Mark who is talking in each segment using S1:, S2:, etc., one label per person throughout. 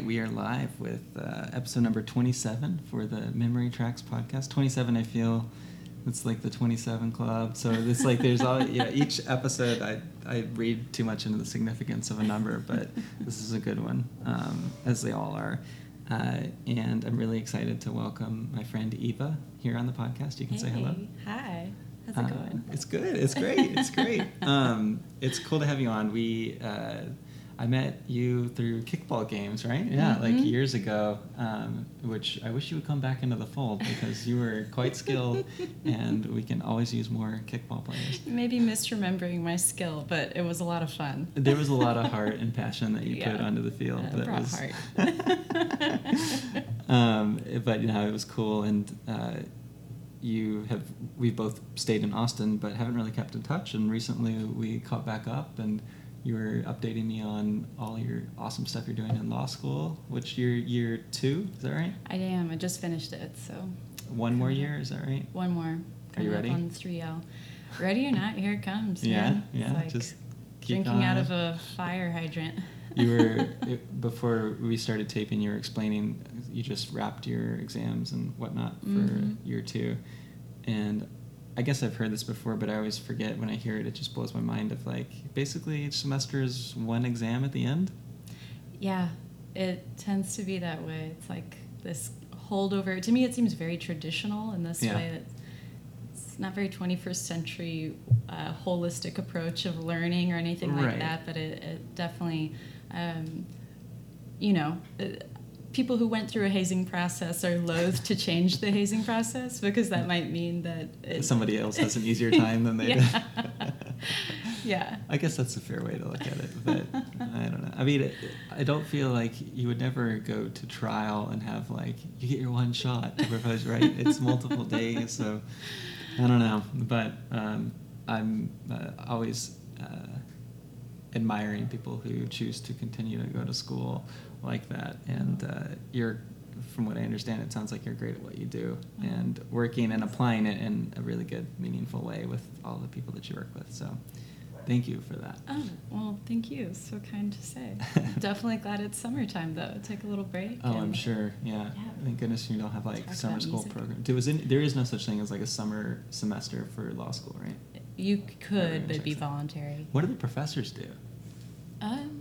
S1: right, we are live with uh, episode number 27 for the Memory Tracks podcast. 27, I feel it's like the 27 club. So it's like there's all, yeah, each episode I, I read too much into the significance of a number, but this is a good one, um, as they all are. Uh, and I'm really excited to welcome my friend Eva here on the podcast. You can
S2: hey,
S1: say hello.
S2: Hi. How's it
S1: Uh,
S2: going?
S1: It's good. It's great. It's great. um, it's cool to have you on. We uh, I met you through kickball games, right? Yeah, like
S2: Mhm.
S1: years ago. Um, which I wish you would come back into the fold because you were quite skilled, and we can always use more kickball players.
S2: Maybe misremembering my skill, but it was a lot of fun.
S1: There was a lot of heart and passion that you put onto the field.
S2: Uh,
S1: that
S2: brought
S1: was,
S2: heart.
S1: um, but you know, it was cool, and uh, you have we've both stayed in Austin, but haven't really kept in touch. And recently, we caught back up, and you were updating me on all your awesome stuff you're doing in law school. Which you're year two, is that right?
S2: I am. I just finished it, so
S1: One more year, is that right?
S2: one more.
S1: Are you ready?
S2: On 3L. Ready or not, here it comes.
S1: Yeah,
S2: man.
S1: yeah,
S2: like
S1: just keep
S2: drinking out of a fire hydrant.
S1: you were it, before we started taping. You were explaining you just wrapped your exams and whatnot for
S2: Mhm.
S1: year two, and I guess I've heard this before, but I always forget when I hear it. It just blows my mind. Of like basically each semester is one exam at the end.
S2: Yeah, it tends to be that way. It's like this holdover. To me, it seems very traditional in this
S1: Yeah.
S2: way. That it's not very 21st century uh, holistic approach of learning or anything like
S1: Right.
S2: that, but it, it definitely, um, you know. It, People who went through a hazing process are loath to change the hazing process because that might mean that it,
S1: Somebody else has an easier time than they
S2: yeah.
S1: did.
S2: yeah.
S1: I guess that's a fair way to look at it, but I don't know. I mean, it, I don't feel like you would never go to trial and have like you get your one shot to propose, right? It's multiple days, so I don't know. But um, I'm uh, always uh, admiring people who choose to continue to go to school like that, and uh, you're. From what I understand, it sounds like you're great at what you do, and working and applying it in a really good, meaningful way with all the people that you work with. So, thank you for that.
S2: Oh, well, thank you. So kind to say. Definitely glad it's summertime, though. Take a little break.
S1: Oh, I'm sure. Yeah.
S2: Yeah.
S1: Thank goodness you don't have like summer school
S2: music.
S1: program. There was in, there is no such thing as like a summer semester for law school, right?
S2: You could, but it'd be voluntary.
S1: What do the professors do?
S2: Um,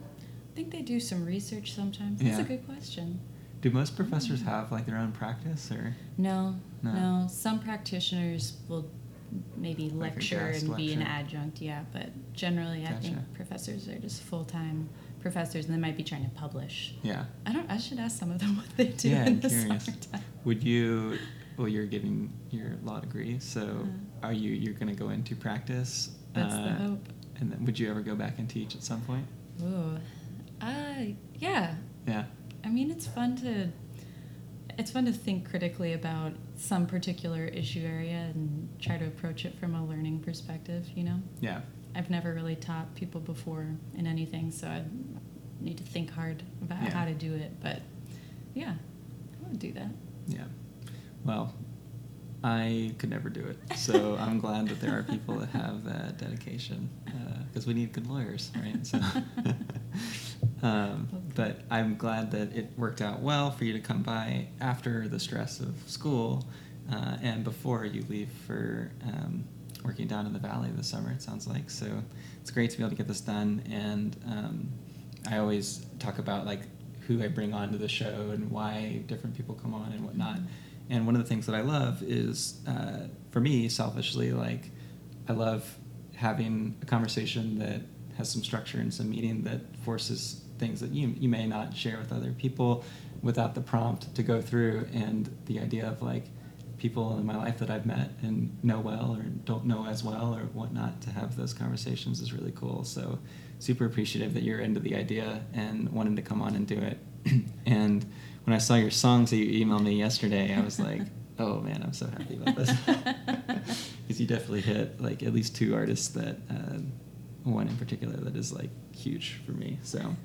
S2: think they do some research sometimes. That's
S1: Yeah.
S2: a good question.
S1: Do most professors
S2: Mm.
S1: have like their own practice or?
S2: No,
S1: No.
S2: no. Some practitioners will maybe
S1: Like
S2: lecture and be an adjunct, yeah. But generally, I think professors are just full time professors, and they might be trying to publish.
S1: Yeah.
S2: I don't. I should ask some of them what they do
S1: yeah,
S2: in the
S1: curious.
S2: summertime.
S1: Would you? Well, you're getting your law degree, so
S2: Uh-huh.
S1: are you? You're going to go into practice.
S2: That's the
S1: uh,
S2: hope.
S1: And then, would you ever go back and teach at some point?
S2: Ooh, uh, yeah.
S1: Yeah.
S2: I mean, it's fun to it's fun to think critically about some particular issue area and try to approach it from a learning perspective. You know,
S1: Yeah.
S2: I've never really taught people before in anything, so I need to think hard about
S1: Yeah.
S2: how to do it. But yeah, I would do that.
S1: Yeah. Well, I could never do it. So I'm glad that there are people that have that dedication because we need good lawyers, right? So, um, but I'm glad that it worked out well for you to come by after the stress of school uh, and before you leave for um, working down in the valley this summer. It sounds like so. It's great to be able to get this done, and um, I always talk about like who I bring onto the show and why different people come on and whatnot.
S2: Mhm.
S1: And one of the things that I love is, uh, for me, selfishly, like I love having a conversation that has some structure and some meaning that forces things that you you may not share with other people without the prompt to go through and the idea of like people in my life that I've met and know well or don't know as well or whatnot to have those conversations is really cool. So super appreciative that you're into the idea and wanting to come on and do it. and when I saw your songs that you emailed me yesterday, I was like, oh man, I'm so happy about this. Because you definitely hit like at least two artists that, uh, one in particular that is like huge for me. So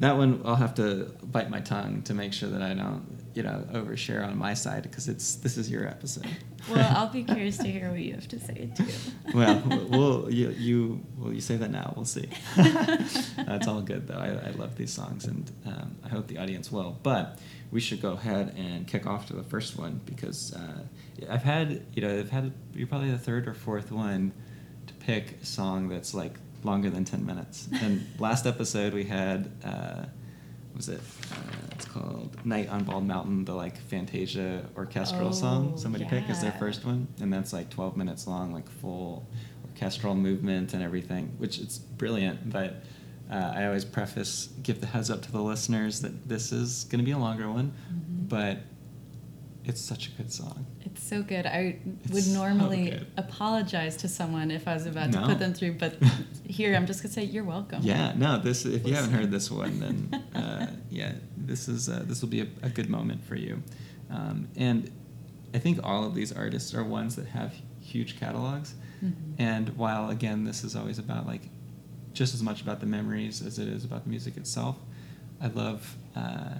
S1: that one I'll have to bite my tongue to make sure that I don't
S3: you know overshare on my side because it's this is your episode.
S2: Well, I'll be curious to hear what you have to say too.
S3: well, we'll you, you well you say that now. We'll see. That's all good though. I, I love these songs and um, I hope the audience will. But we should go ahead and kick off to the first one because uh, I've had you know I've had you're probably the third or fourth one to pick a song that's like longer than ten minutes. And last episode we had. Uh, was it? Uh, it's called "Night on Bald Mountain," the like Fantasia orchestral
S2: Oh,
S3: song. Somebody picked as their first one, and that's like 12 minutes long, like full orchestral movement and everything, which it's brilliant. But uh, I always preface, give the heads up to the listeners that this is going to be a longer one,
S2: Mhm.
S3: but it's such a good song.
S2: It's so good. I would
S3: It's so
S2: normally
S3: good.
S2: apologize to someone if I was about to put them through, but here I'm just gonna say you're welcome.
S3: Yeah, no, this if you haven't heard this one, then uh, yeah, this is uh, this will be a, a good moment for you. Um, and I think all of these artists are ones that have huge catalogs.
S2: Mhm.
S3: And while again, this is always about like just as much about the memories as it is about the music itself. I love uh,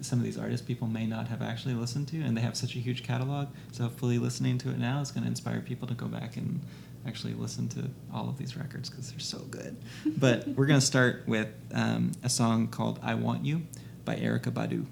S3: some of these artists people may not have actually listened to, and they have such a huge catalog. So hopefully, listening to it now is going to inspire people to go back and actually listen to all of these records because they're so good. But we're going to start with um, a song called "I Want You" by Erykah Badu.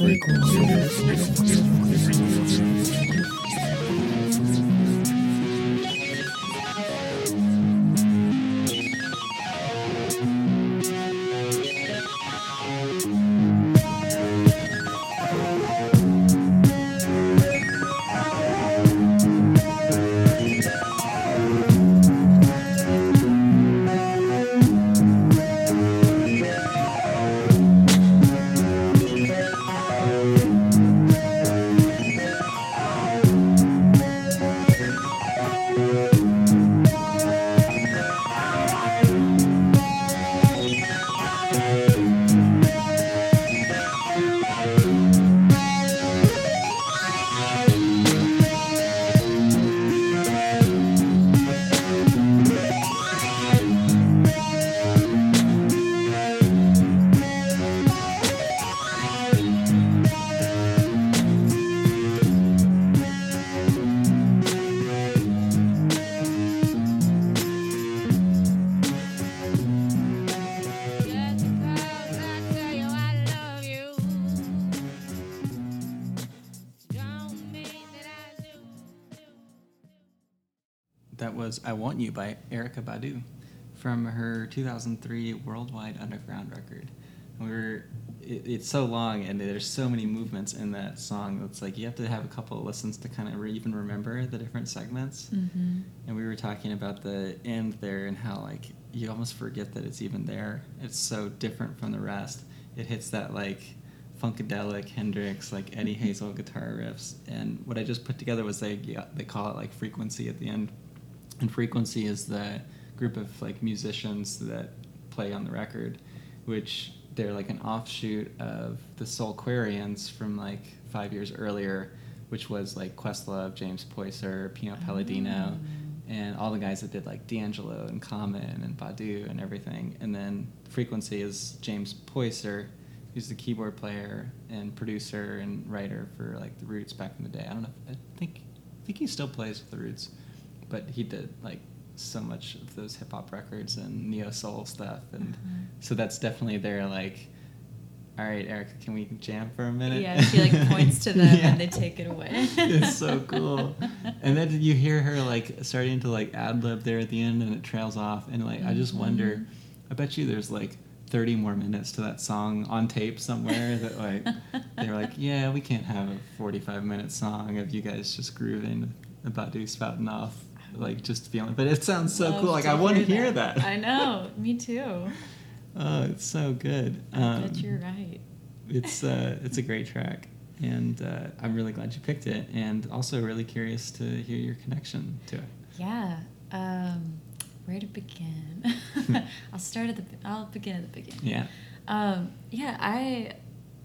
S4: Just I
S1: Want You by Erykah Badu from her 2003 Worldwide Underground record. And we were, it, it's so long and there's so many movements in that song. It's like you have to have a couple of listens to kind of re- even remember the different segments.
S2: Mm-hmm.
S1: And we were talking about the end there and how like you almost forget that it's even there. It's so different from the rest. It hits that like funkadelic Hendrix like Eddie Hazel guitar riffs. And what I just put together was they they call it like frequency at the end. And frequency is the group of like musicians that play on the record, which they're like an offshoot of the Soulquarians from like five years earlier, which was like Questlove, James Poyser, Pino Palladino, ah. and all the guys that did like D'Angelo and Common and Badu and everything. And then Frequency is James Poyser, who's the keyboard player and producer and writer for like the Roots back in the day. I don't know. If, I think I think he still plays with the Roots, but he did like so much of those hip hop records and neo soul stuff, and
S2: Uh-huh.
S1: so that's definitely their like. All right, Erykah, can we jam for a minute?
S2: Yeah, she like points to them
S1: Yeah.
S2: and they take it away.
S1: it's so cool. And then you hear her like starting to like ad lib there at the end, and it trails off. And like I just wonder,
S2: Mhm.
S1: I bet you there's like 30 more minutes to that song on tape somewhere that like they're like, yeah, we can't have a 45 minute song of you guys just grooving about do spouting off, like just feeling. But it sounds so
S2: Love
S1: cool. Like I want to hear that.
S2: I know, me too.
S1: Oh, it's so good.
S2: I
S1: Um,
S2: bet you're right.
S1: it's uh, it's a great track, and uh, I'm really glad you picked it, and also really curious to hear your connection to it.
S2: Yeah. Um, where to begin? I'll start at the. I'll begin at the beginning.
S1: Yeah.
S2: Um, yeah. I,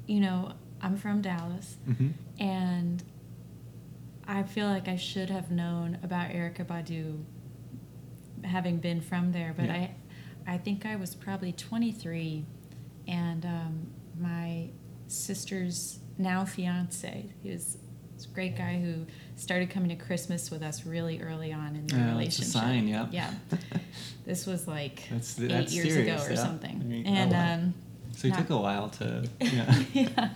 S2: you know, I'm from Dallas,
S1: hmm
S2: and I feel like I should have known about Erykah Badu, having been from there. But
S1: Yeah.
S2: I, I think I was probably 23, and um, my sister's now fiance, he was a great guy who started coming to Christmas with us really early on in the
S1: a
S2: relationship.
S1: sign, yep.
S2: Yeah. This was like
S1: That's-
S2: eight
S1: that's
S2: years
S1: serious,
S2: ago or
S1: yeah.
S2: something.
S1: You go.
S2: And
S1: Oh, wow.
S2: um,
S1: So it
S2: not-
S1: took a while to. Yeah.
S2: yeah,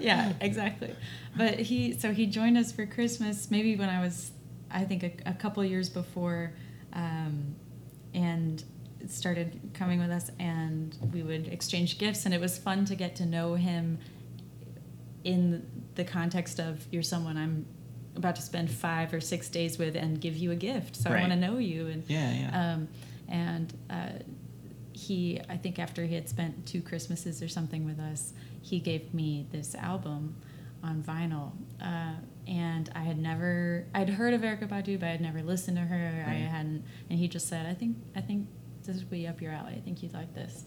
S2: yeah, exactly. But he, so he joined us for Christmas, maybe when I was, I think, a, a couple years before, um, and started coming with us, and we would exchange gifts, and it was fun to get to know him in the context of you're someone I'm about to spend five or six days with and give you a gift, so I want to know you, and
S1: Yeah, yeah.
S2: um, and uh, he, I think after he had spent two Christmases or something with us, he gave me this album on vinyl. Uh, and I had never, I'd heard of Erykah Badu, but I had never listened to her. I hadn't, and he just said, I think, I think this would be up your alley. I think you'd like this.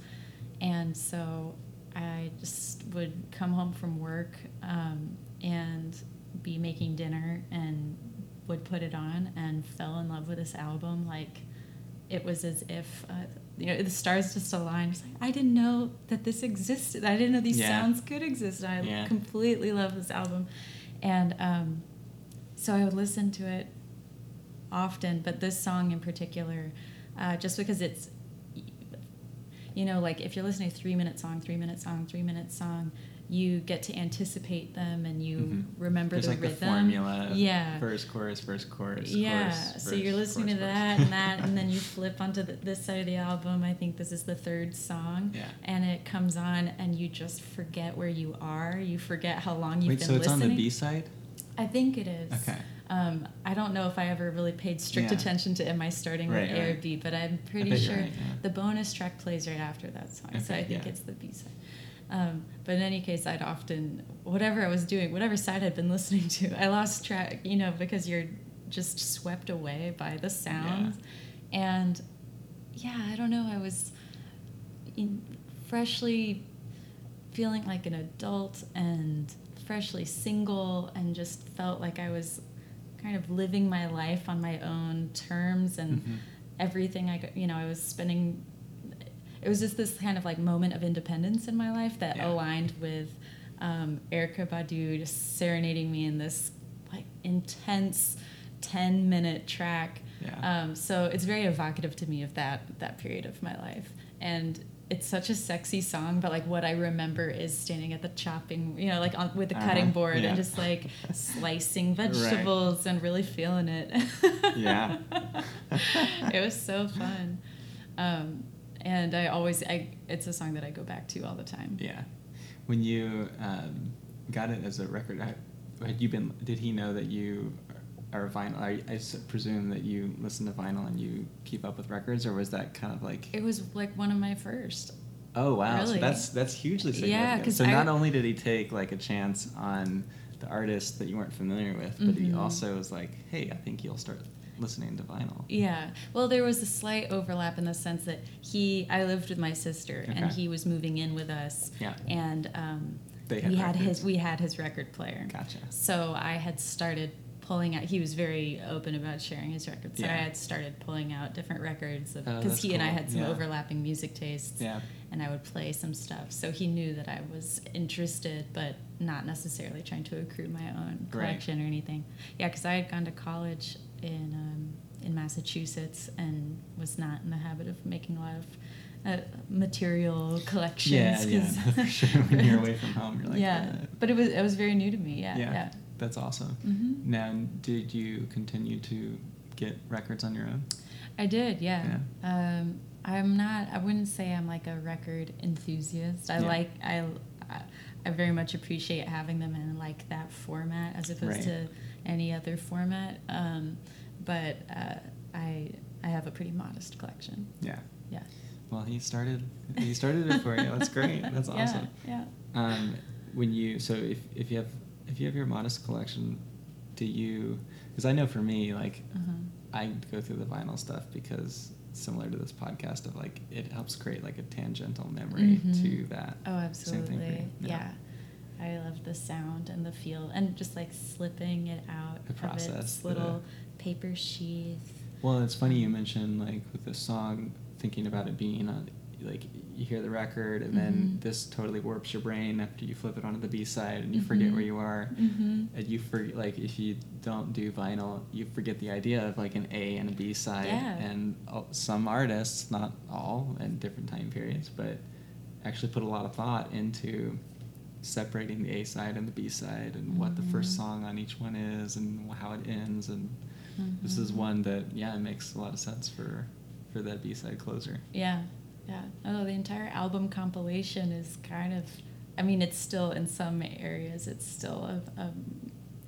S2: And so I just would come home from work um, and be making dinner and would put it on and fell in love with this album. Like it was as if uh, you know the stars just aligned. It's like I didn't know that this existed. I didn't know these
S1: Yeah.
S2: sounds could exist. I
S1: Yeah.
S2: completely love this album, and um, so I would listen to it often. But this song in particular, uh, just because it's you know, like if you're listening to three minute song, three minute song, three minute song, you get to anticipate them and you
S1: Mhm.
S2: remember
S1: There's
S2: the
S1: like
S2: rhythm.
S1: the formula.
S2: Yeah.
S1: Verse, chorus, verse, chorus.
S2: yeah.
S1: chorus,
S2: so
S1: verse,
S2: you're listening
S1: chorus,
S2: to that and that, and then you flip onto the, this side of the album. I think this is the third song.
S1: Yeah.
S2: And it comes on, and you just forget where you are. You forget how long you've
S1: Wait,
S2: been
S1: so it's
S2: listening.
S1: on the B side?
S2: I think it is.
S1: Okay.
S2: Um, I don't know if I ever really paid strict
S1: Yeah.
S2: attention to am I starting
S1: Right,
S2: with A or. B, but I'm pretty sure
S1: right, yeah.
S2: the bonus track plays right after that song, so I think
S1: yeah.
S2: it's the B side. Um, but in any case, I'd often whatever I was doing, whatever side I'd been listening to, I lost track, you know, because you're just swept away by the sounds, and yeah, I don't know, I was in, freshly feeling like an adult and freshly single and just felt like I was kind of living my life on my own terms and
S1: Mhm.
S2: everything I you know, I was spending it was just this kind of like moment of independence in my life that
S1: Yeah.
S2: aligned with um, Erykah Badu just serenading me in this like intense 10 minute track
S1: Yeah.
S2: um, so it's very evocative to me of that that period of my life, and it's such a sexy song. But like what I remember is standing at the chopping, you know, like on, with the cutting
S1: Uh-huh,
S2: board
S1: yeah.
S2: and just like slicing
S1: Right.
S2: vegetables and really feeling it.
S1: Yeah.
S2: it was so fun, um, and I always I it's a song that I go back to all the time.
S1: Yeah. When you um, got it as a record, had you been? Did he know that you are vinyl? I presume that you listen to vinyl and you keep up with records, or was that kind of like?
S2: It was like one of my first.
S1: Oh wow! So that's that's hugely significant.
S2: Yeah,
S1: significant.
S2: 'cause
S1: so
S2: I-
S1: not only did he take like a chance on the artist that you weren't familiar with, but he
S2: Mhm.
S1: also was like, "Hey, I think you'll start listening to vinyl."
S2: Yeah. Well, there was a slight overlap in the sense that he, I lived with my sister, and he was moving in with us.
S1: Yeah.
S2: And um,
S1: They had
S2: we had his, we had his record player.
S1: Gotcha.
S2: So I had started pulling out. He was very open about sharing his records. So I had started pulling out different records
S1: Oh,
S2: because
S1: that's
S2: he and I had some
S1: Yeah.
S2: overlapping music tastes.
S1: Yeah.
S2: And I would play some stuff. So he knew that I was interested, but not necessarily trying to accrue my own
S1: Right.
S2: collection or anything. Yeah, because I had gone to college in um, in Massachusetts and was not in the habit of making a lot of uh, material collections.
S1: Yeah, yeah, for sure. When you're away from home, you're like,
S2: yeah,
S1: "Uh,
S2: but it was it was very new to me. Yeah,
S1: yeah,
S2: yeah.
S1: that's awesome.
S2: Mhm.
S1: Now, did you continue to get records on your own?
S2: I did, yeah. Um, I'm not. I wouldn't say I'm like a record enthusiast. I
S1: Yeah.
S2: like. I, I. I very much appreciate having them in like that format as opposed
S1: Right.
S2: to any other format. Um, but uh, I. I have a pretty modest collection.
S1: Yeah.
S2: Yeah.
S1: Well, he started. He started it for you. That's great. That's
S2: Yeah,
S1: awesome.
S2: Yeah.
S1: Um, when you so if if you have if you have your modest collection, do you? Because I know for me, like
S2: Uh-huh.
S1: I go through the vinyl stuff because similar to this podcast of like it helps create like a tangential memory
S2: Mhm.
S1: to that.
S2: Oh,
S1: Same thing
S2: absolutely.
S1: you.
S2: Yeah. I love the sound and the feel and just like slipping it out
S1: The
S2: of
S1: process,
S2: its
S1: the-
S2: little paper sheath.
S1: Well, it's funny you mentioned like with the song, thinking about it being on, like you hear the record and then
S2: Mhm.
S1: this totally warps your brain after you flip it onto the B side and you forget
S2: Mhm.
S1: where you are.
S2: Mm-hmm.
S1: And you forget like if you don't do vinyl, you forget the idea of like an A and a B side.
S2: Yeah.
S1: And some artists, not all, in different time periods, but actually put a lot of thought into separating the A side and the B side and what the first
S2: Mhm.
S1: song on each one is and how it ends and this is
S2: Mhm.
S1: one that yeah it makes a lot of sense for for that b-side closer
S2: Yeah, yeah. Oh, the entire album compilation is kind of. I mean, it's still in some areas, it's still a, a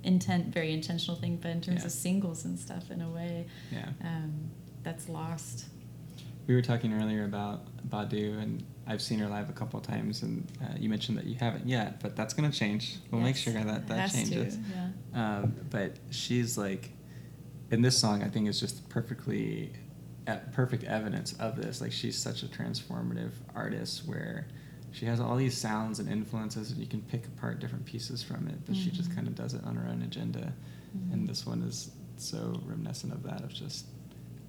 S2: intent, very intentional thing, but in terms
S1: Yeah.
S2: of singles and stuff, in a way,
S1: yeah
S2: um, that's lost.
S1: we were talking earlier about badu and i've seen her live a couple of times and uh, you mentioned that you haven't yet but that's going to change we'll make sure that that
S2: has to,
S1: changes
S2: yeah.
S1: um, but she's like and this song i think is just perfectly uh, perfect evidence of this like she's such a transformative artist where she has all these sounds and influences and you can pick apart different pieces from it but she just
S2: Mhm.
S1: kind of does it on her own agenda
S2: Mhm.
S1: and this one is so reminiscent of that of just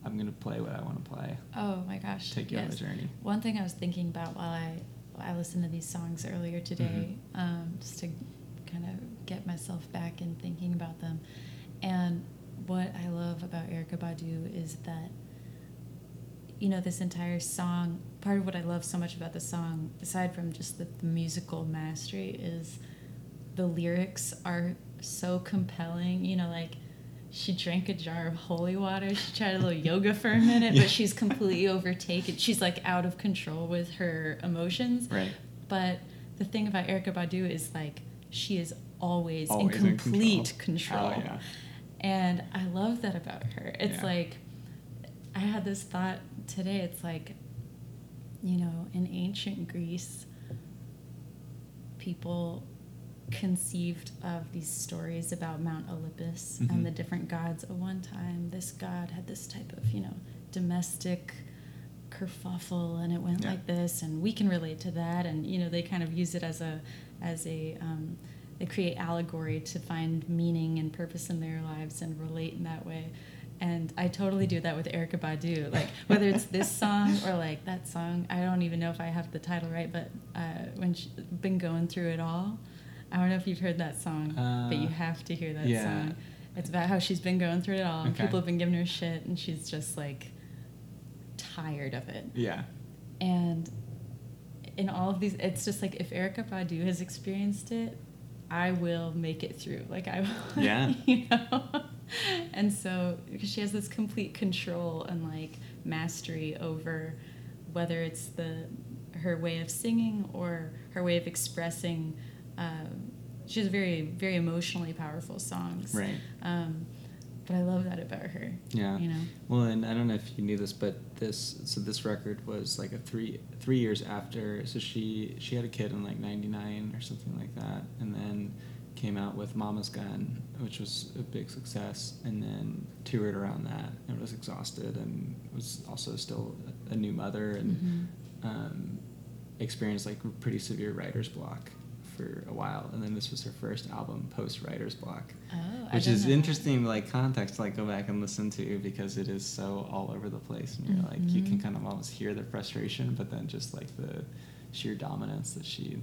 S1: i'm going to play what i want to play
S2: Oh my gosh!
S1: take you on
S2: yes.
S1: the journey
S2: One thing I was thinking about while I while I listened to these songs earlier today,
S1: Mm-hmm.
S2: um, just to kind of get myself back in thinking about them, and what I love about Erykah Badu is that you know this entire song part of what I love so much about the song, aside from just the, the musical mastery, is the lyrics are so compelling. You know, like she drank a jar of holy water. She tried a little yoga for a minute,
S1: Yeah.
S2: but she's completely overtaken. She's like out of control with her emotions.
S1: Right.
S2: But the thing about Erykah Badu is like she is always,
S1: Always
S2: in
S1: in
S2: complete
S1: control.
S2: control.
S1: Hell yeah.
S2: And I love that about her. It's
S1: Yeah.
S2: like I had this thought today. It's like, you know, in ancient Greece, people conceived of these stories about Mount Olympus
S1: Mhm.
S2: and the different gods. At one time, this god had this type of, you know, domestic kerfuffle, and it went
S1: Yeah.
S2: like this, and we can relate to that. And you know, they kind of use it as a, as a, um, they create allegory to find meaning and purpose in their lives and relate in that way. And I totally do that with Erykah Badu. Like whether it's this song or like that song, I don't even know if I have the title right, but uh, when she been going through it all, I don't know if you've heard that song, but you
S1: Uh,
S2: have to hear that
S1: yeah.
S2: song. It's about how she's been going through it all, and
S1: Okay.
S2: people have been giving her shit, and she's just like tired of it.
S1: Yeah.
S2: And in all of these, it's just like if Erykah Badu has experienced it, I will make it through. Like I will,
S1: Yeah.
S2: you know. and so because she has this complete control and like mastery over whether it's the her way of singing or her way of expressing. Um, she has very very emotionally powerful songs.
S1: Right.
S2: Um, but I love that about her.
S1: Yeah.
S2: You know.
S1: Well, and I don't know if you knew this, but this so this record was like a three three years after. So she she had a kid in like '99 or something like that, and then came out with Mama's Gun, which was a big success, and then toured around that and was exhausted and was also still a new mother and
S2: Mhm.
S1: um, experienced like pretty severe writer's block for a while, and then this was her first album post writer's block
S2: Oh,
S1: which is
S2: know
S1: interesting like context like go back and listen to because it is so all over the place and you're like you can kind of almost hear the frustration but then just like the sheer dominance that she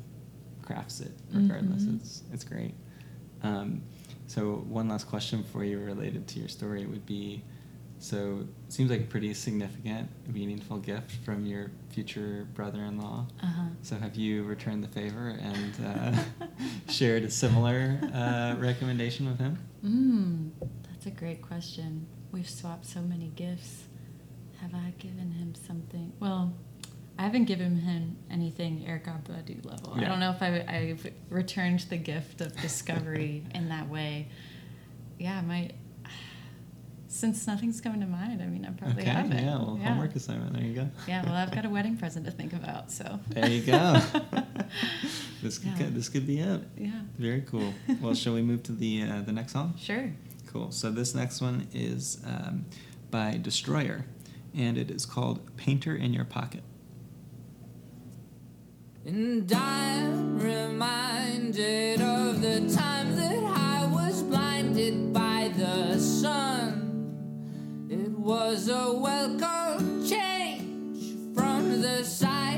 S1: crafts it regardless.
S2: Mhm.
S1: it's it's great. Um, so one last question for you related to your story would be so it seems like a pretty significant meaningful gift from your future brother-in-law
S2: Uh-huh.
S1: so have you returned the favor and uh, shared a similar uh, recommendation with him?
S2: Mm, that's a great question. We've swapped so many gifts. Have I given him something? Well, I haven't given him anything Erykah Badu level. I don't know if I, I've returned the gift of discovery in that way. Yeah, my since nothing's coming to mind, I mean, I probably
S1: okay,
S2: haven't.
S1: yeah, well,
S2: yeah.
S1: homework assignment. There you go.
S2: Yeah, well, I've got a wedding present to think about, so.
S1: There you go. this could
S2: Yeah.
S1: this could be it.
S2: Yeah.
S1: Very cool. Well, shall we move to the uh, the next song?
S2: Sure.
S1: Cool. So this next one is um, by Destroyer, and it is called "Painter in Your Pocket."
S5: And I'm reminded of the time that I was blinded by the sun. Was a welcome change from the sight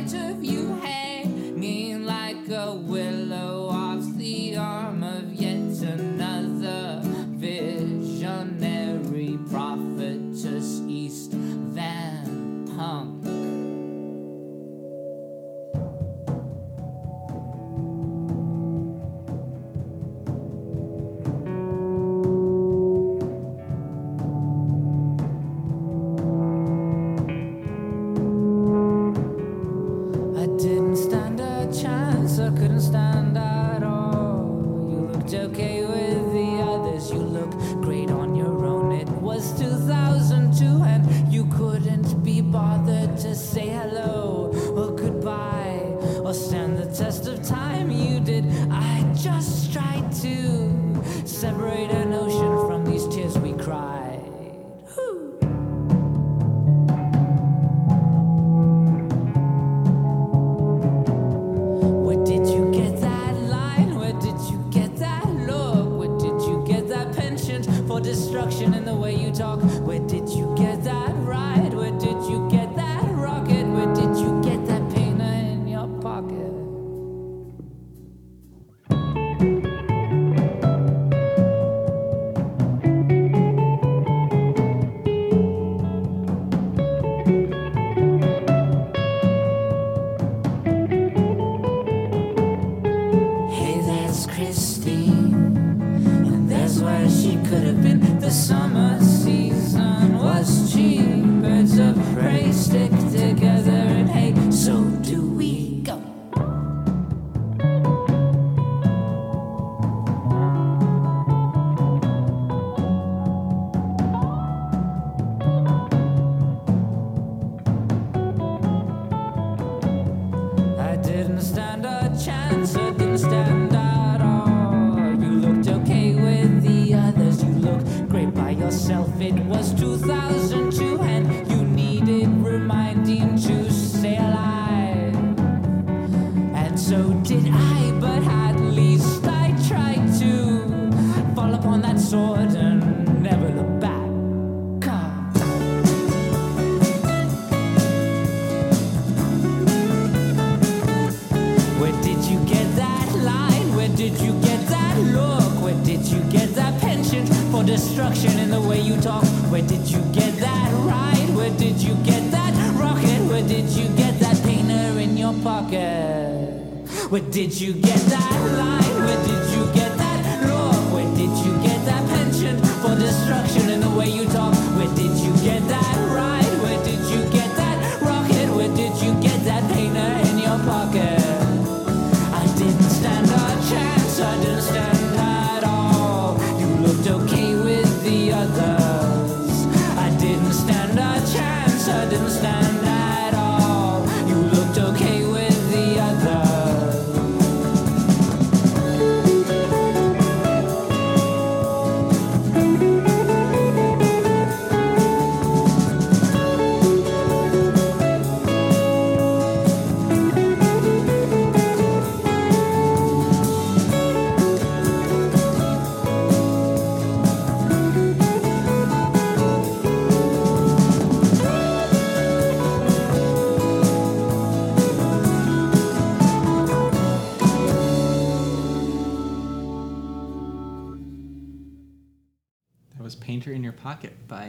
S5: did you get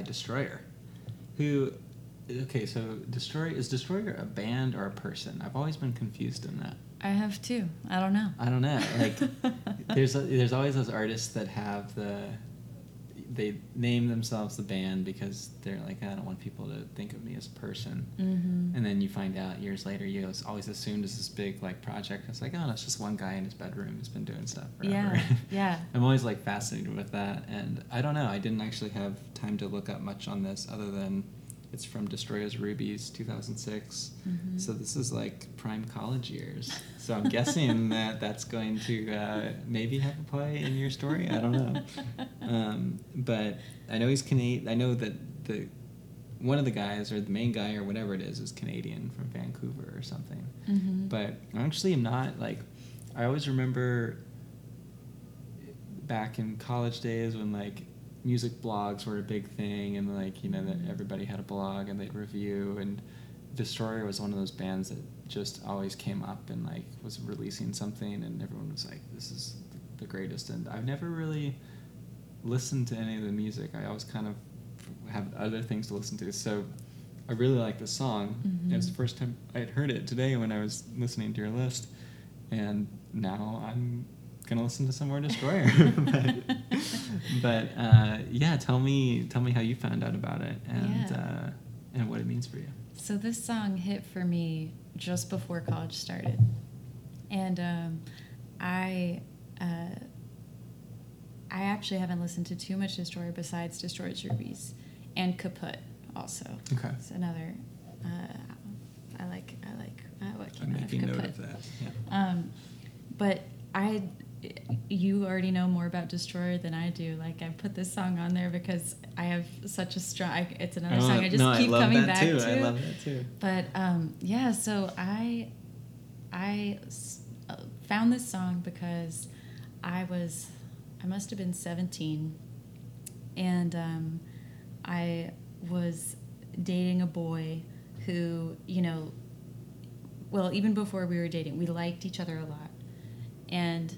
S1: by Destroyer. Who, okay, so Destroyer, is Destroyer a band or a person? I've always been confused in that.
S2: I have too. I don't know.
S1: I don't know. Like, there's there's always those artists that have the they name themselves the band because they're like I don't want people to think of me as a person.
S2: Mm-hmm.
S1: And then you find out years later you always assumed as this big like project. It's like oh, no, it's just one guy in his bedroom who's been doing stuff forever.
S2: Yeah, yeah.
S1: I'm always like fascinated with that, and I don't know. I didn't actually have time to look up much on this other than it's from Destroyers Rubies 2006.
S2: Mhm.
S1: So this is like prime college years. So I'm guessing that that's going to uh, maybe have a play in your story. I don't know. Um, but I know he's Canadian. I know that the one of the guys or the main guy or whatever it is is Canadian from Vancouver or something.
S2: Mhm.
S1: But I actually am not like. I always remember back in college days when like music blogs were a big thing and like you know that everybody had a blog and they'd review and Destroyer was one of those bands that just always came up and like was releasing something and everyone was like this is the greatest and I've never really listened to any of the music. I always kind of have other things to listen to so I really like the song. Mm-hmm. It was the first time I had heard it today when I was listening to your list and now I'm gonna listen to some more Destroyer. But, but uh, yeah tell me tell me how you found out about it and
S2: Yeah.
S1: uh, and what it means for you
S2: So this song hit for me just before college started, and um, I uh, I actually haven't listened to too much Destroyer besides Destroyer's Rubies and Kaputt also.
S1: Okay.
S2: It's another. Uh, I like I like uh, what
S1: I'm
S2: came out of
S1: making note
S2: Kaputt.
S1: of that yeah
S2: Um, but I, you already know more about Destroyer than I do. Like I put this song on there because I have such a strong. It's another
S1: Oh,
S2: song I just
S1: no,
S2: keep
S1: I love
S2: coming
S1: that
S2: back
S1: too.
S2: to.
S1: I love that too.
S2: But um, yeah, so I I found this song because I was, I must have been seventeen, and um, I was dating a boy who, you know, well, even before we were dating, we liked each other a lot, and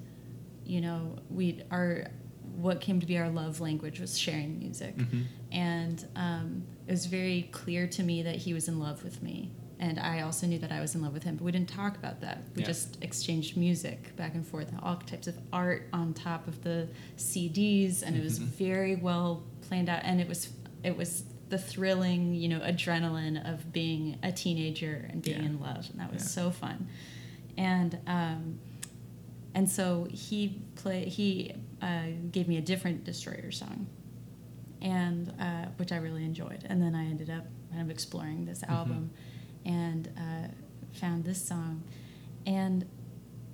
S2: you know, we our what came to be our love language was sharing music,
S1: Mhm.
S2: and um, it was very clear to me that he was in love with me, and I also knew that I was in love with him, but we didn't talk about that. We
S1: Yeah.
S2: just exchanged music back and forth, all types of art on top of the CDs, and it was
S1: Mhm.
S2: very well planned out. And it was it was the thrilling, you know, adrenaline of being a teenager and being
S1: Yeah.
S2: in love, and that was
S1: Yeah.
S2: so fun. And um, and so he play he uh, gave me a different Destroyer song, and uh, which I really enjoyed. And then I ended up kind of exploring this album, and uh, found this song, and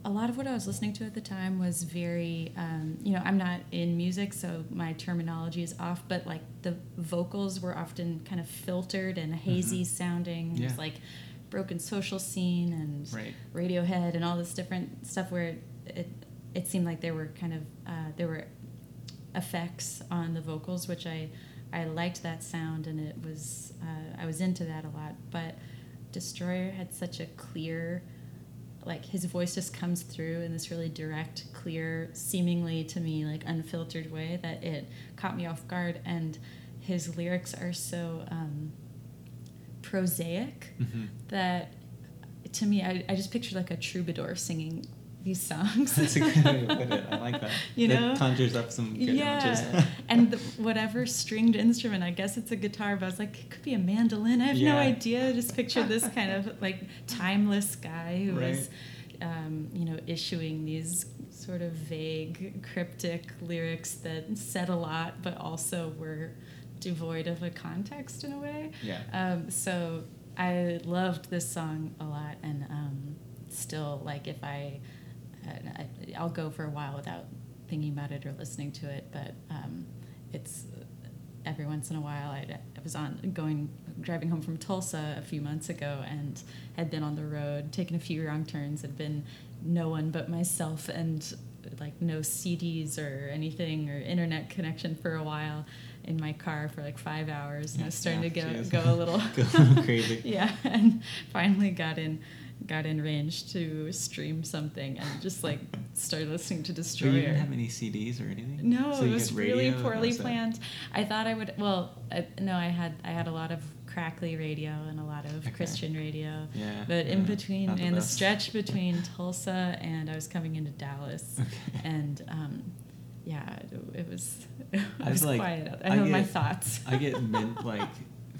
S2: a lot of what I was listening to at the time was very, um, you know, I'm not in music, so my terminology is off, but like the vocals were often kind of filtered and hazy sounding. It
S1: Yeah.
S2: was like broken social scene and
S1: Right.
S2: Radiohead and all this different stuff where it, it, seemed like there were kind of, uh, there were effects on the vocals, which I, I liked that sound and it was, uh, I was into that a lot. But Destroyer had such a clear, like his voice just comes through in this really direct, clear, seemingly to me like unfiltered way that it caught me off guard. And his lyrics are so um, prosaic
S1: hmm
S2: that to me, I, I just pictured like a troubadour singing these songs.
S1: That's a good way to put it. I like that.
S2: You
S1: That
S2: know?
S1: conjures up some good
S2: yeah, and the, whatever stringed instrument, I guess it's a guitar, but I was like, it could be a mandolin. I have
S1: Yeah.
S2: no idea. Just picture this kind of like timeless guy who
S1: Right.
S2: was, um, you know, issuing these sort of vague, cryptic lyrics that said a lot, but also were devoid of a context in a way.
S1: Yeah.
S2: Um, so I loved this song a lot, and um, still, like, if I, I, I'll go for a while without thinking about it or listening to it, but um, it's every once in a while. I, I was on going driving home from Tulsa a few months ago and had been on the road, taken a few wrong turns, had been no one but myself and like no CDs or anything or internet connection for a while in my car for like five hours and I was starting
S1: Yeah,
S2: to go, go a little
S1: Go a little crazy.
S2: yeah, and finally got in got in range to stream something and just like started listening to
S1: So
S2: Destroyer.
S1: you didn't have any CDs or anything?
S2: No,
S1: So
S2: it was really poorly
S1: that?
S2: planned. I thought I would. Well, I, no, I had I had a lot of crackly radio and a lot of
S1: Okay.
S2: Christian radio.
S1: Yeah,
S2: But in between,
S1: not the
S2: the stretch between Tulsa and I was coming into Dallas,
S1: Okay.
S2: and um, yeah, it, it was it
S1: I
S2: was
S1: was like-
S2: quiet. I
S1: I
S2: have my thoughts.
S1: I get min- like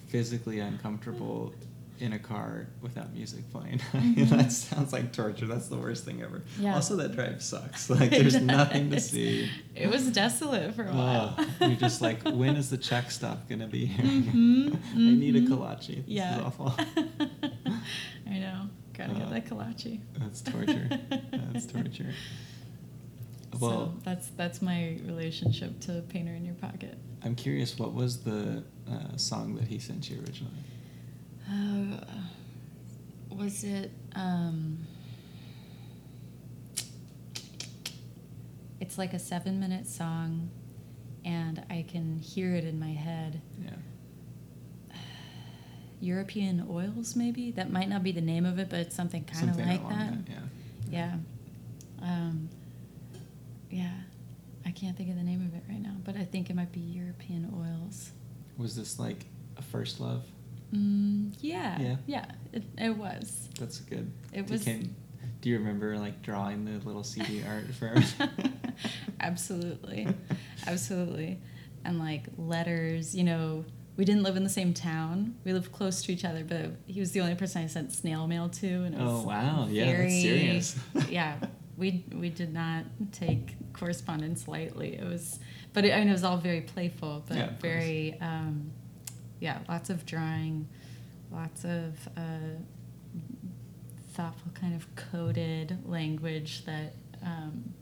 S1: physically uncomfortable in a car without music playing.
S2: Mhm.
S1: that sounds like torture. That's the worst thing ever.
S2: Yeah.
S1: Also, that drive sucks. Like, there's nothing to see.
S2: It was desolate for a while.
S1: Oh, you're just like, when is the Czech Stop gonna be here?
S2: Mhm,
S1: I need a
S2: mhm.
S1: kolache. This
S2: Yeah.
S1: is awful.
S2: I know. Gotta
S1: Uh,
S2: get that kolache.
S1: That's torture. That's torture. Well,
S2: so that's that's my relationship to Painter in Your Pocket.
S1: I'm curious. What was the uh, song that he sent you originally?
S2: Uh, was it? Um, it's like a seven-minute song, and I can hear it in my head.
S1: Yeah.
S2: European oils, maybe that might not be the name of it, but it's something kind of like
S1: along
S2: that.
S1: Yeah.
S2: Yeah. Um, yeah. I can't think of the name of it right now, but I think it might be European oils.
S1: Was this like a first love?
S2: Mm, yeah.
S1: Yeah.
S2: Yeah. It, it was.
S1: That's good.
S2: It
S1: Do-
S2: was-
S1: Can, do you remember like drawing the little CD art for?
S2: Absolutely. Absolutely. And like letters, you know, we didn't live in the same town. We lived close to each other, but he was the only person I sent snail mail to. And it was
S1: Oh, wow. Yeah, that's serious.
S2: yeah. We, we did not take correspondence lightly. It was, but it, I mean, it was all very playful, but
S1: Yeah,
S2: very, um, yeah, lots of drawing, lots of uh, thoughtful, kind of coded language that, um,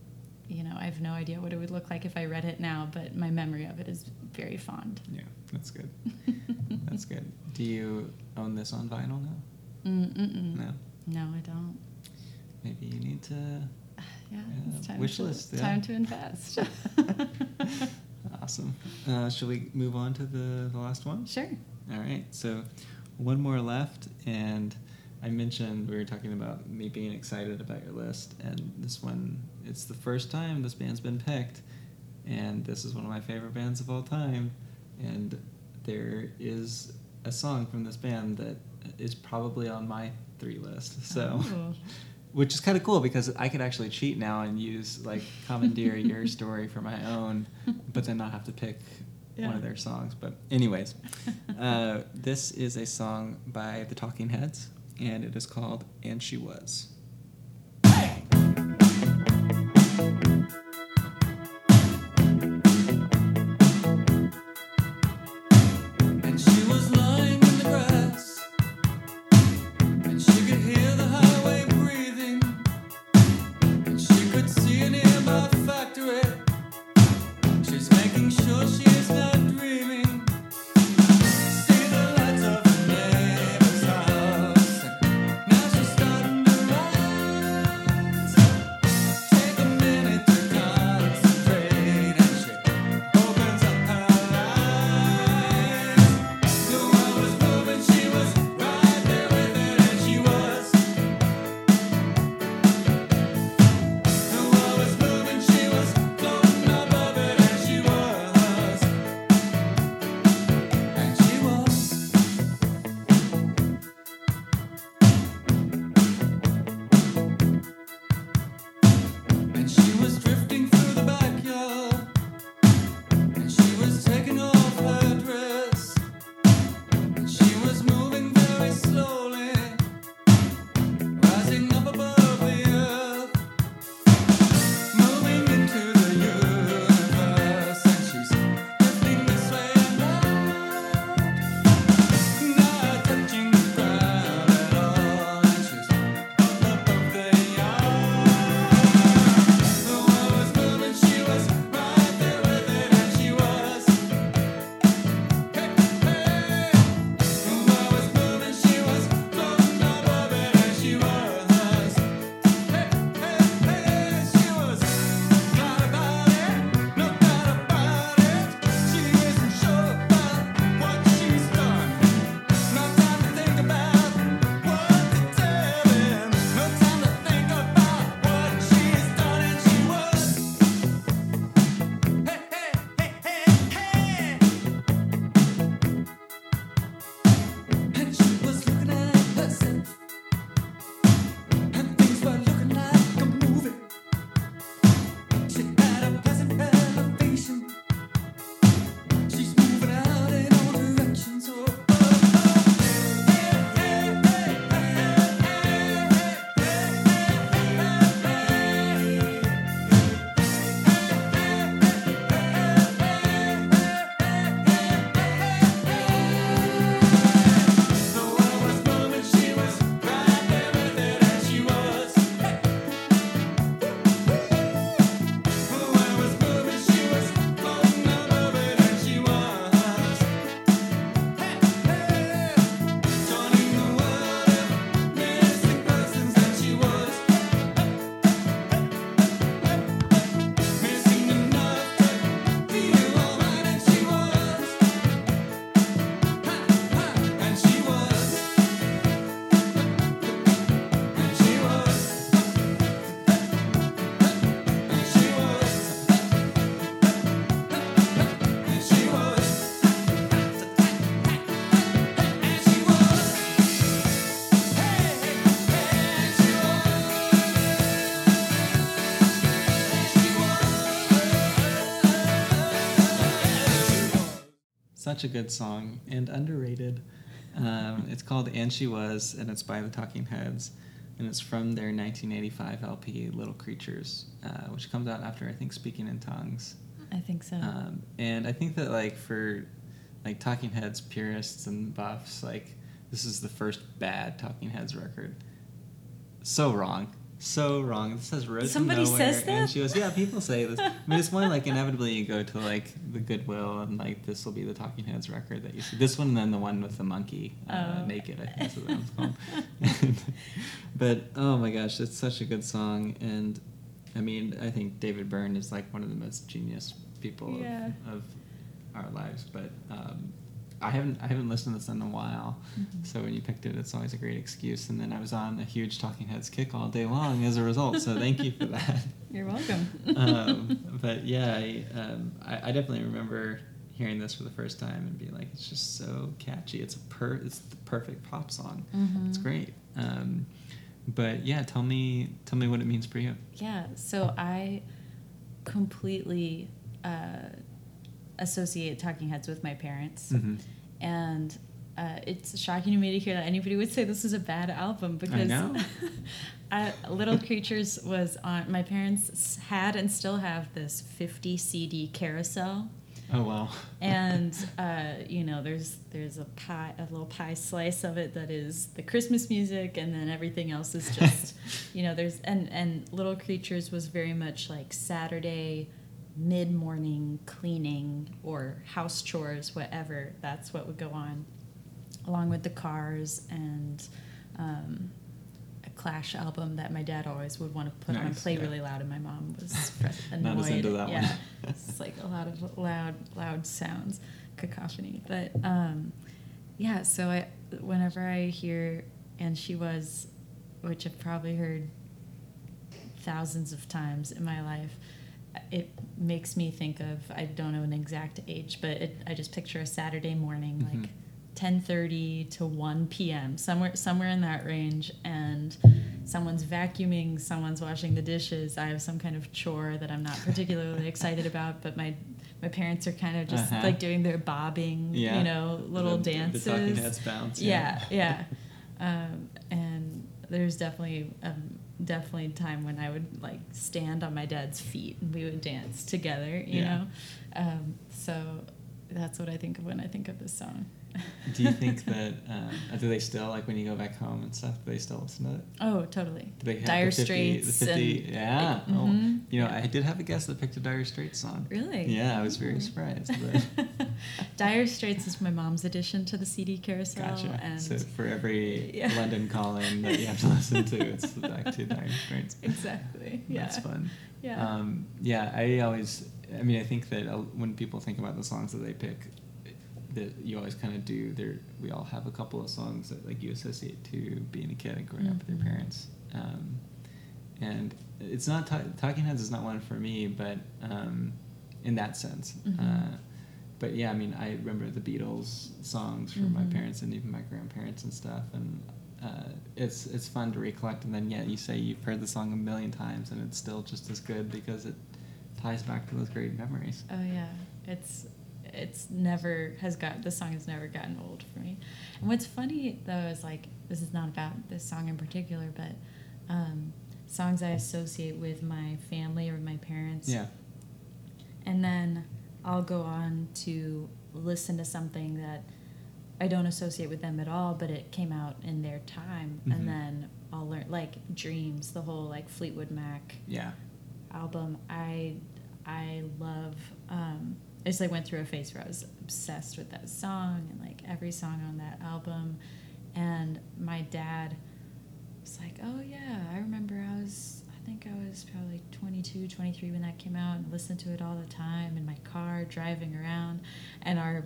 S2: you know, I have no idea what it would look like if I read it now, but my memory of it is very fond.
S1: yeah, that's good. That's good. Do you own this on vinyl now?
S2: Mm-mm.
S1: No.
S2: No, I don't.
S1: Maybe you need to.
S2: Yeah, it's time
S1: wish
S2: to,
S1: list, yeah.
S2: time to invest.
S1: Awesome. Uh, shall we move on to the, the last one?
S2: sure.
S1: All right. So one more left, and I mentioned we were talking about me being excited about your list, and this one it's the first time this band's been picked, and this is one of my favorite bands of all time, and there is a song from this band that
S4: is probably on my three list. So,
S2: Oh.
S4: which is kind of cool because I could actually cheat now and use like commandeer your story for my own, but then not have to pick one of their songs. But anyways, uh, this is a song by the Talking Heads, and it is called "And She Was." Such a good song and underrated. Um, it's called "And She Was," and it's by the Talking Heads, and it's from their 1985 LP "Little Creatures," uh, which comes out after I think "Speaking in Tongues."
S2: I think so.
S4: Um, and I think that like for like Talking Heads purists and buffs, like this is the first bad Talking Heads record. So wrong. So wrong. This has road
S2: Somebody
S4: to nowhere.
S2: says
S4: And
S2: that?
S4: she goes, yeah, people say this. I mean, it's more like inevitably you go to like the Goodwill and like this will be the Talking Heads record that you see. This one and then the one with the monkey uh,
S2: Oh.
S4: naked. I think that's what that one's called. but oh my gosh, it's such a good song, and I mean, I think David Byrne is like one of the most genius people
S2: Yeah.
S4: of, of our lives. But um, I haven't I haven't listened to this in a while,
S2: Mhm.
S4: so when you picked it, it's always a great excuse. And then I was on a huge Talking Heads kick all day long as a result. So thank you for that.
S2: You're welcome.
S4: um, but yeah, I, um, I, I definitely remember
S1: hearing this for the first time and being like, it's just so catchy. It's a per, it's the perfect pop song.
S2: Mhm.
S1: It's great. Um, but yeah, tell me, tell me what it means for you.
S2: Yeah, so I completely uh, associate Talking Heads with my parents,
S1: Mhm.
S2: and uh, it's shocking to me to hear that anybody would say this is a bad album because. I, Little Creatures was on. My parents had and still have this 50 CD carousel.
S1: Oh wow.
S2: and uh, you know there's there's a pie a little pie slice of it that is the christmas music and then everything else is just you know there's and and little creatures was very much like saturday mid-morning cleaning or house chores whatever that's what would go on along with the cars and um, a clash album that my dad always would want to put on and play
S1: yeah.
S2: really loud and my mom was annoyed
S1: Not as into that one.
S2: it's like a lot of loud loud sounds cacophony but um yeah so i whenever i hear and she was which i've probably heard thousands of times in my life it makes me think of i don't know an exact age but it, i just picture a saturday morning
S1: Mhm.
S2: like 10:30 to 1 p.m. somewhere somewhere in that range and someone's vacuuming someone's washing the dishes i have some kind of chore that i'm not particularly excited about but my my parents are kind of just
S1: Uh-huh.
S2: like doing their bobbing
S1: Yeah.
S2: you know little
S1: The- the
S2: dances
S1: Talking Heads bounce,
S2: yeah
S1: yeah.
S2: yeah, Um, and there's definitely um, definitely time when i would like stand on my dad's feet and we would dance together you
S1: Yeah.
S2: know um, so that's what i think of when i think of this song
S1: Do you think that um, do they still like when you go back home and stuff? Do they still listen to it?
S2: Oh, totally.
S1: Do they have
S2: Dire
S1: the 50,
S2: Straits
S1: The 50,
S2: and-
S1: yeah.
S2: Mhm.
S1: Oh, you know,
S2: Yeah.
S1: I did have a guest that picked a Dire Straits song.
S2: Really?
S1: Yeah, I was very
S2: Oh.
S1: surprised.
S2: Dire Straits is my mom's addition to the CD carousel,
S1: gotcha.
S2: and
S1: so for every
S2: Yeah.
S1: London calling that you have to listen to, it's back to Dire Straits.
S2: exactly, yeah,
S1: That's fun.
S2: Yeah.
S1: Um, yeah, I always, I mean, I think that when people think about the songs that they pick, that you always kind of do. There, we all have a couple of songs that like you associate to being a kid and growing up with your
S2: Mhm.
S1: parents. Um, and it's not Ta- Talking Heads is not one for me, but um, in that sense.
S2: Mhm.
S1: Uh, but yeah, I mean, I remember the Beatles songs from my
S2: Mhm.
S1: parents and even my grandparents and stuff, and uh, it's it's fun to recollect. And then yeah, you say you've heard the song a million times, and it's still just as good because it ties back to those great memories.
S2: Oh yeah, it's it's never has got the song has never gotten old for me. And what's funny though is like this is not about this song in particular, but um, songs I associate with my family or my parents.
S1: Yeah.
S2: And then I'll go on to listen to something that I don't associate with them at all, but it came out in their time,
S1: Mhm.
S2: and then I'll learn like Dreams, the whole like Fleetwood Mac
S1: Yeah.
S2: album i i love um I just like went through a phase where i was obsessed with that song and like every song on that album and my dad was like oh yeah i remember i was i think i was probably 22 23 when that came out and listened to it all the time in my car driving around and our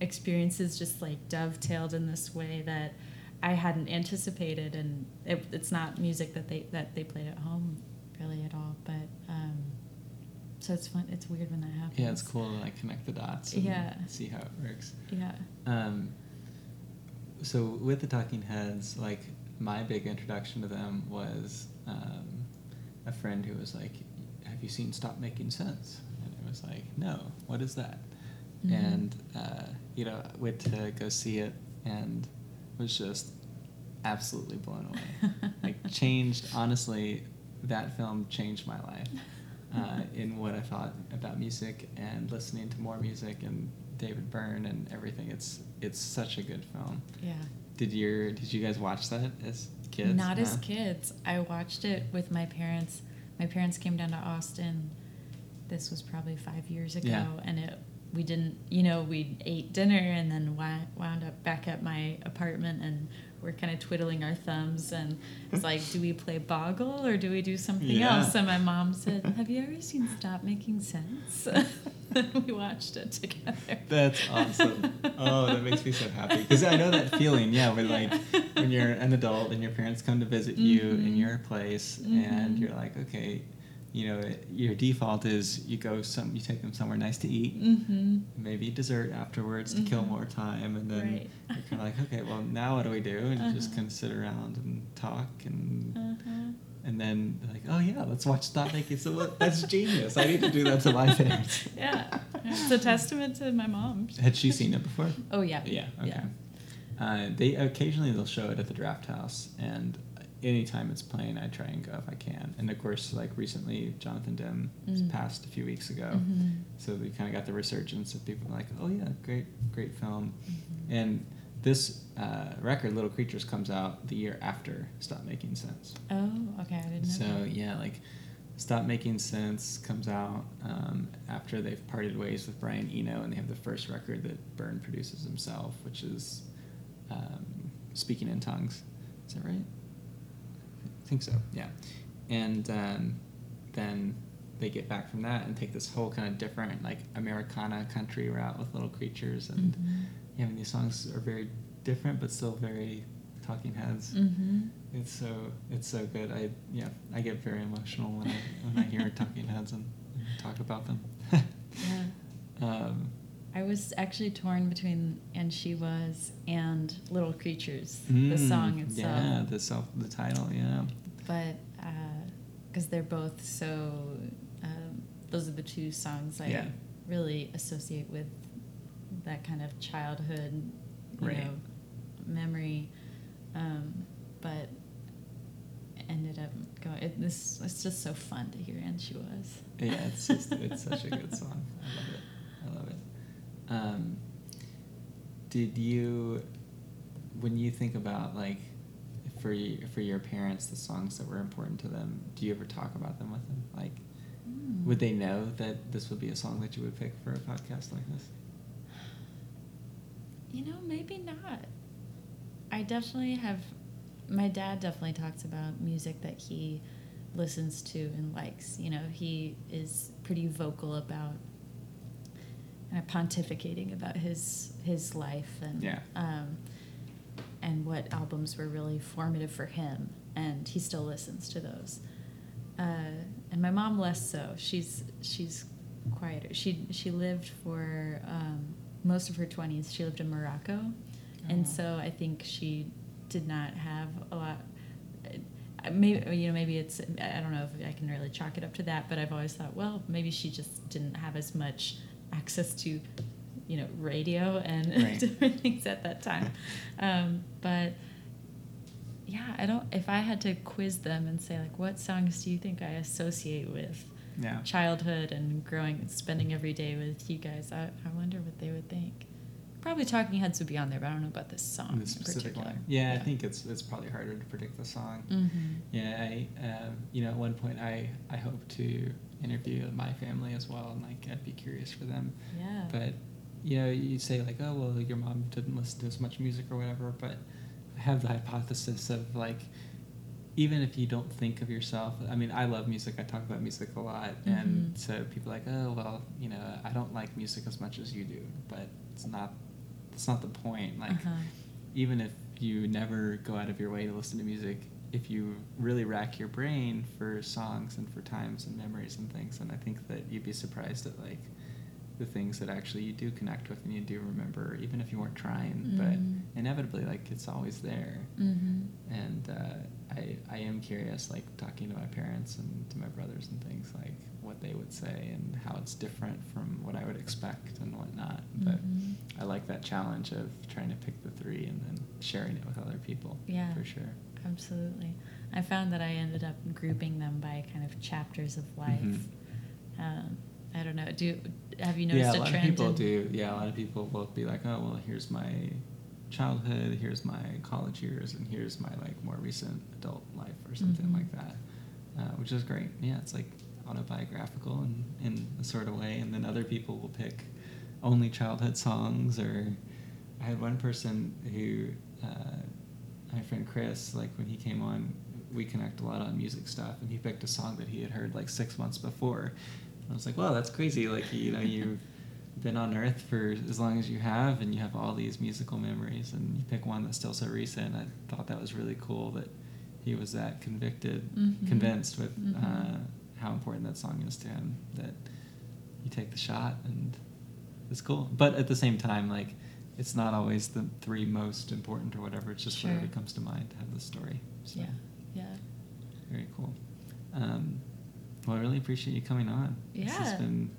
S2: experiences just like dovetailed in this way that I hadn't anticipated, and it, it's not music that they that they played at home really at all. But so it's fun. It's weird when that happens.
S1: Yeah, it's cool to like connect the dots. And
S2: Yeah.
S1: See how it works.
S2: Yeah.
S1: Um, so with the Talking Heads, like my big introduction to them was um, a friend who was like, "Have you seen Stop Making Sense?" And it was like, "No, what is that?"
S2: Mhm.
S1: And uh, you know, went to go see it and was just absolutely blown away. like changed honestly, that film changed my life uh, in what I thought about music and listening to more music and David Byrne and everything. It's it's such a good film.
S2: Yeah.
S1: Did your did you guys watch that as kids?
S2: Not as kids. I watched it with my parents. My parents came down to Austin. This was probably five years ago,
S1: Yeah.
S2: and it we didn't. You know, we ate dinner and then wound up back at my apartment, and we're kind of twiddling our thumbs, and it's like, do we play Boggle or do we do something
S1: Yeah.
S2: else? And my mom said, "Have you ever seen Stop Making Sense?" we watched it together.
S1: That's awesome. Oh, that makes me so happy because I know that feeling. Yeah, where like when you're an adult and your parents come to visit you in
S2: Mhm.
S1: your place, and
S2: Mhm.
S1: you're like, okay, you know, your default is you go some, you take them somewhere nice to eat,
S2: Mm-hmm.
S1: maybe dessert afterwards to kill
S2: Mhm.
S1: more time, and then
S2: Right.
S1: you're kind of like, okay, well now what do we do? And you just
S2: Uh-huh.
S1: kind of sit around and talk, and
S2: Uh-huh.
S1: and then like, oh yeah, let's watch Stop Making So What- That's genius. I need to do that to my parents.
S2: Yeah, it's a testament to my mom.
S1: Had she seen it before?
S2: Oh yeah.
S1: Yeah. Okay. Uh, they occasionally they'll show it at the Drafthouse, and anytime it's playing, I try and go if I can. And of course, like recently, Jonathan Demme
S2: Mm.
S1: passed a few weeks ago,
S2: Mhm.
S1: so we kind of got the resurgence of people like, oh yeah, great, great film.
S2: Mhm.
S1: And this uh, record, Little Creatures, comes out the year after Stop Making Sense.
S2: Oh, okay. I didn't know.
S1: So
S2: that.
S1: yeah, like Stop Making Sense comes out um, after they've parted ways with Brian Eno, and they have the first record that Byrne produces himself, which is um, Speaking in Tongues. Is that right? I think so. Yeah, and um, then they get back from that and take this whole kind of different like Americana country route with Little Creatures, and
S2: Mhm.
S1: yeah, I mean these songs are very different but still very Talking Heads.
S2: Mhm.
S1: It's so it's so good. I yeah I get very emotional when I when I hear Talking Heads and, and talk about them.
S2: Yeah.
S1: um,
S2: I was actually torn between "And She Was" and "Little Creatures," the
S1: mm,
S2: song itself.
S1: Yeah, the self the title. Yeah.
S2: but because they're both so um, those are the two songs i
S1: Yeah.
S2: really associate with that kind of childhood you
S1: Right.
S2: know memory um, but ended up going it, this it's just so fun to hear and she was
S1: Yeah, it's just it's such a good song. I love it. I love it. Um, did you, when you think about like, for for your parents, the songs that were important to them, do you ever talk about them with them? Like,
S2: Mm.
S1: would they know that this would be a song that you would pick for a podcast like this?
S2: You know, maybe not. I definitely have. My dad definitely talks about music that he listens to and likes. You know, he is pretty vocal about kind of pontificating about his his life and
S1: Yeah.
S2: um, and what albums were really formative for him, and he still listens to those. Uh, and my mom less so. She's she's quieter. She she lived for um, most of her twenties. She lived in Morocco, and
S1: Oh.
S2: so I think she did not have a lot. uh, Maybe you know maybe it's I don't know if I can really chalk it up to that, but I've always thought well maybe she just didn't have as much access to you know radio and
S1: Right.
S2: different things at that time. Um, but yeah, I don't. If I had to quiz them and say like, what songs do you think I associate with
S1: Yeah.
S2: childhood and growing, and spending every day with you guys, I, I wonder what they would think. Probably Talking Heads would be on there, but I don't know about this song
S1: The specific
S2: particular.
S1: one. Yeah, I think it's it's probably harder to predict the song.
S2: Mm-hmm.
S1: Yeah, I um, you know at one point I I hope to interview my family as well, and like I'd be curious for them.
S2: Yeah.
S1: But you know, you say like, oh well, your mom didn't listen to as much music or whatever. But I have the hypothesis of like, even if you don't think of yourself, I mean, I love music. I talk about music a lot, and
S2: Mhm.
S1: so people are like, oh well, you know, I don't like music as much as you do, but it's not. It's not the point. Like,
S2: Uh-huh.
S1: even if you never go out of your way to listen to music, if you really rack your brain for songs and for times and memories and things, then I think that you'd be surprised at like the things that actually you do connect with and you do remember, even if you weren't trying.
S2: Mhm.
S1: But inevitably, like it's always there.
S2: Mm-hmm.
S1: And uh, I I am curious, like talking to my parents and to my brothers and things, like what they would say and how it's different from what I would expect and whatnot. But
S2: Mhm.
S1: I like that challenge of trying to pick the three and then sharing it with other people.
S2: Yeah.
S1: for sure.
S2: Absolutely. I found that I ended up grouping them by kind of chapters of life.
S1: Mhm.
S2: Um, I don't know. Do have you
S1: yeah,
S2: noticed
S1: a
S2: a,
S1: lot
S2: trend?
S1: of people do. Yeah, a lot of people will be like, "Oh, well, here's my childhood, here's my college years, and here's my like more recent adult life, or something
S2: Mhm.
S1: like that," uh, which is great. Yeah, it's like autobiographical in in a sort of way, and then other people will pick only childhood songs. Or I had one person who, uh, my friend Chris, like when he came on, we connect a lot on music stuff, and he picked a song that he had heard like six months before. And I was like, "Wow, that's crazy! Like you know you've been on Earth for as long as you have, and you have all these musical memories, and you pick one that's still so recent." I thought that was really cool that he was that convicted,
S2: Mhm.
S1: convinced with uh,
S2: Mhm.
S1: how important that song is to him that you take the shot and it's cool. But at the same time, like it's not always the three most important or whatever. It's just whatever comes to mind to have the story. So,
S2: Yeah. Yeah.
S1: Very cool. Um, well, I really appreciate you coming on. Yeah. This has been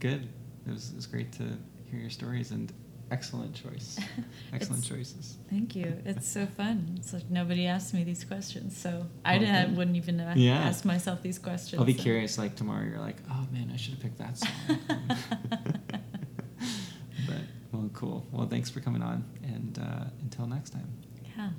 S1: good. It was, it was great to hear your stories and excellent choice. Excellent choices.
S2: Thank you. It's so fun. It's like nobody asked me these questions, so I didn't, wouldn't even a-
S1: Yeah.
S2: ask myself these questions.
S1: I'll be
S2: so-
S1: curious. Like tomorrow, you're like, oh man, I should have picked that song. cool. Well, thanks for coming on, and uh, until next time.
S2: Yeah.